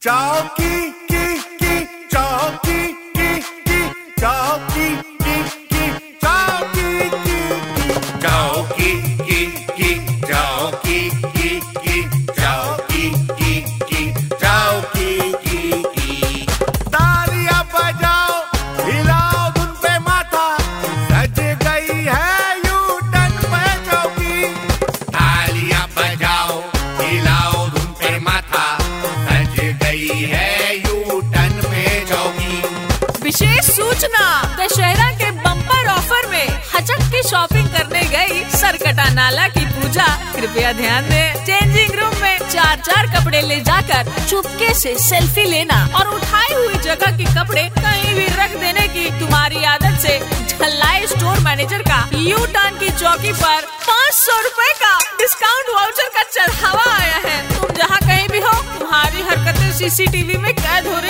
Jockey, geek, geek, jockey, geek, geek, jockey, geek, geek, jockey, geek, geek, jockey, geek, geek, jockey. सूचना, दशहरा के bumper offer में हचक की shopping करने गई सरकटा नाला की पूजा। कृपया ध्यान दें चेंजिंग रूम में चार चार कपड़े ले जाकर चुपके से सेल्फी लेना और उठाई हुई जगह के कपड़े कहीं भी रख देने की तुम्हारी आदत से झल्लाए स्टोर मैनेजर का यू टर्न की चौकी पर पाँच सौ रूपए का डिस्काउंट वाउचर का चढ़ावा आया है। तुम जहाँ कहीं भी हो, तुम्हारी हरकतें सीसीटीवी में कैद हो रही